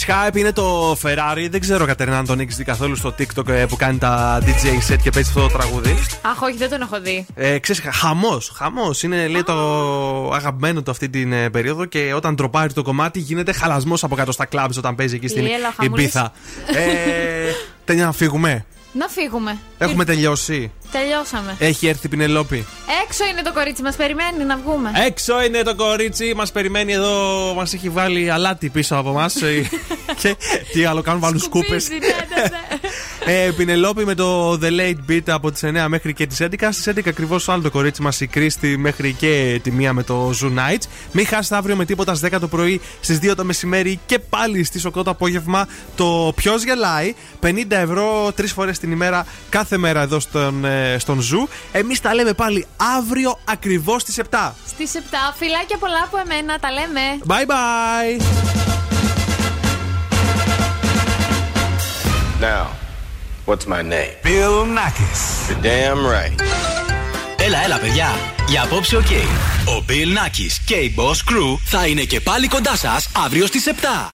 Hype είναι το Ferrari. Δεν ξέρω, Κατερίνα, αν τον έχει δει καθόλου στο TikTok ε, που κάνει τα DJ set και παίζει αυτό το τραγούδι. Αχ, όχι, δεν τον έχω δει. Ε, ξέρεις, χαμός, χαμός. Είναι λέει, το αγαπημένο του αυτή την ε, περίοδο και όταν τροπάρει το κομμάτι γίνεται χαλασμός από κάτω στα κλαμπs όταν παίζει εκεί στην Η Έλα, ο Χαμούλης. Ιμπίθα. ε, Τέλεια να φύγουμε. Να φύγουμε. Έχουμε τελειώσει. Τελειώσαμε. Έχει έρθει η Πινελόπη. Έξω είναι το κορίτσι μας, περιμένει να βγούμε. Έξω είναι το κορίτσι, μας περιμένει εδώ, μας έχει βάλει αλάτι πίσω από εμά. και τι άλλο κάνουν, βάλουν σκούπες. Ε, Πινελόπη με το The Late Beat από τις 9 μέχρι και τις 11. Στις 11 ακριβώς άλλο το κορίτσι μας η Κρίστη μέχρι και τη 1 με το Zoo Nights. Μην χάσετε αύριο με τίποτα στις 10 το πρωί, στις 2 το μεσημέρι και πάλι στις 8 το απόγευμα το Ποιος γελάει. 50 ευρώ τρεις φορές την ημέρα κάθε μέρα εδώ στον, ε, στον Zoo. Εμείς τα λέμε πάλι αύριο ακριβώς στις 7. Στις 7, φιλάκια πολλά από εμένα, τα λέμε. Bye bye! Now, what's my name? Bill Nakis. You're damn right. Έλα, έλα, παιδιά. Για απόψε, οκ. Ο Bill Nakis και η Boss Crew θα είναι και πάλι κοντά σας αύριο στις 7.